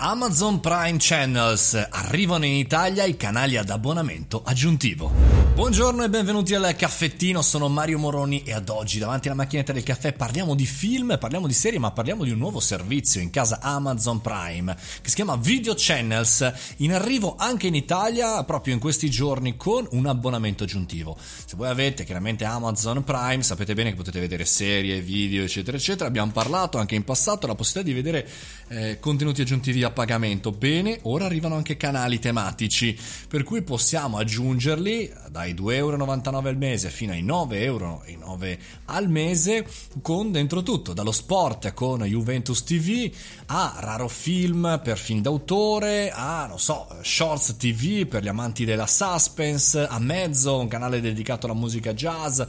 Amazon Prime Channels. Arrivano in Italia i canali ad abbonamento aggiuntivo. Buongiorno e benvenuti al caffettino, sono Mario Moroni e ad oggi davanti alla macchinetta del caffè parliamo di film, parliamo di serie, ma parliamo di un nuovo servizio in casa Amazon Prime che si chiama Video Channels, in arrivo anche in Italia proprio in questi giorni con un abbonamento aggiuntivo. Se voi avete chiaramente Amazon Prime sapete bene che potete vedere serie, video, eccetera, eccetera. Abbiamo parlato anche in passato la possibilità di vedere eh, contenuti aggiuntivi a pagamento. Bene, ora arrivano anche canali tematici, per cui possiamo aggiungerli dai 2,99 euro al mese fino ai 9,9 euro al mese con dentro tutto, dallo sport con Juventus TV a raro film per film d'autore, a non so, shorts TV per gli amanti della suspense, a mezzo un canale dedicato alla musica jazz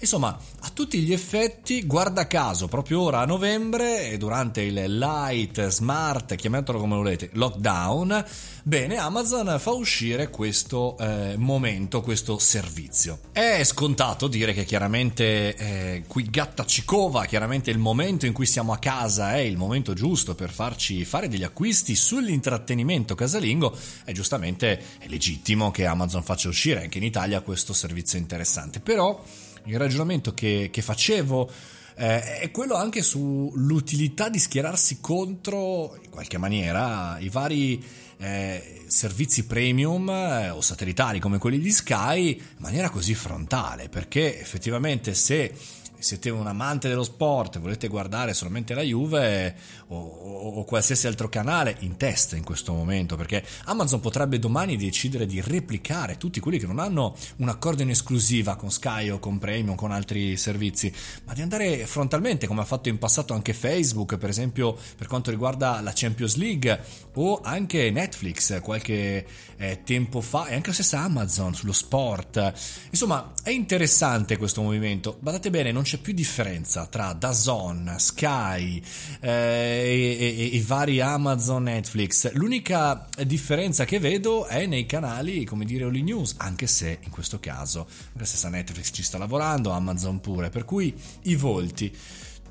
Insomma, a tutti gli effetti, guarda caso, proprio ora a novembre e durante il light, smart, chiamatelo come volete, lockdown, bene, Amazon fa uscire questo eh, momento, questo servizio. È scontato dire che chiaramente eh, qui gatta ci cova, chiaramente il momento in cui siamo a casa è il momento giusto per farci fare degli acquisti sull'intrattenimento casalingo e giustamente è legittimo che Amazon faccia uscire anche in Italia questo servizio interessante. Però il ragionamento che, che facevo eh, è quello anche sull'utilità di schierarsi contro, in qualche maniera, i vari eh, servizi premium eh, o satellitari come quelli di Sky in maniera così frontale, perché effettivamente se siete un amante dello sport, volete guardare solamente la Juve o, o, o, qualsiasi altro canale in testa in questo momento, perché Amazon potrebbe domani decidere di replicare tutti quelli che non hanno un accordo in esclusiva con Sky o con Premium, con altri servizi, ma di andare frontalmente come ha fatto in passato anche Facebook, per esempio per quanto riguarda la Champions League o anche Netflix qualche eh, tempo fa e anche la stessa Amazon sullo sport. Insomma, è interessante questo movimento. Badate bene, non c'è più differenza tra Dazon, Sky eh, e, e, e, vari Amazon, Netflix. L'unica differenza che vedo è nei canali, come dire, Only News, anche se in questo caso la stessa Netflix ci sta lavorando, Amazon pure, per cui i volti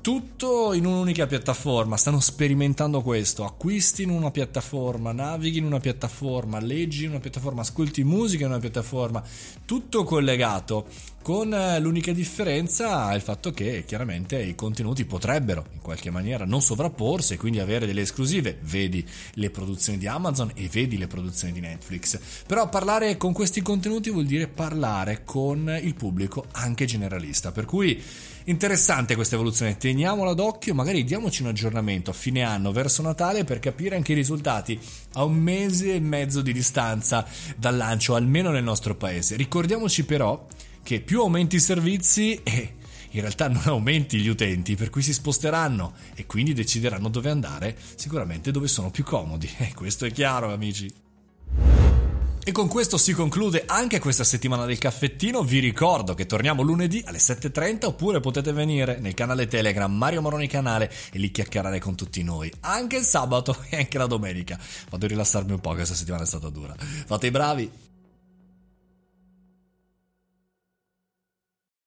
tutto in un'unica piattaforma, stanno sperimentando questo, acquisti in una piattaforma, navighi in una piattaforma, leggi in una piattaforma, ascolti musica in una piattaforma, tutto collegato, con eh, l'unica differenza il fatto che chiaramente i contenuti potrebbero in qualche maniera non sovrapporsi e quindi avere delle esclusive, vedi le produzioni di Amazon e vedi le produzioni di Netflix, però parlare con questi contenuti vuol dire parlare con il pubblico anche generalista, per cui Interessante questa evoluzione, teniamola d'occhio, magari diamoci un aggiornamento a fine anno verso Natale per capire anche i risultati a un mese e mezzo di distanza dal lancio, almeno nel nostro paese. Ricordiamoci però che più aumenti i servizi e in realtà non aumenti gli utenti, per cui si sposteranno e quindi decideranno dove andare, sicuramente dove sono più comodi. E questo è chiaro, amici. E con questo si conclude anche questa settimana del caffettino. Vi ricordo che torniamo lunedì alle 7.30 oppure potete venire nel canale Telegram Mario Moroni Canale e lì chiacchierare con tutti noi. Anche il sabato e anche la domenica. Vado a rilassarmi un po', questa settimana è stata dura. Fate i bravi.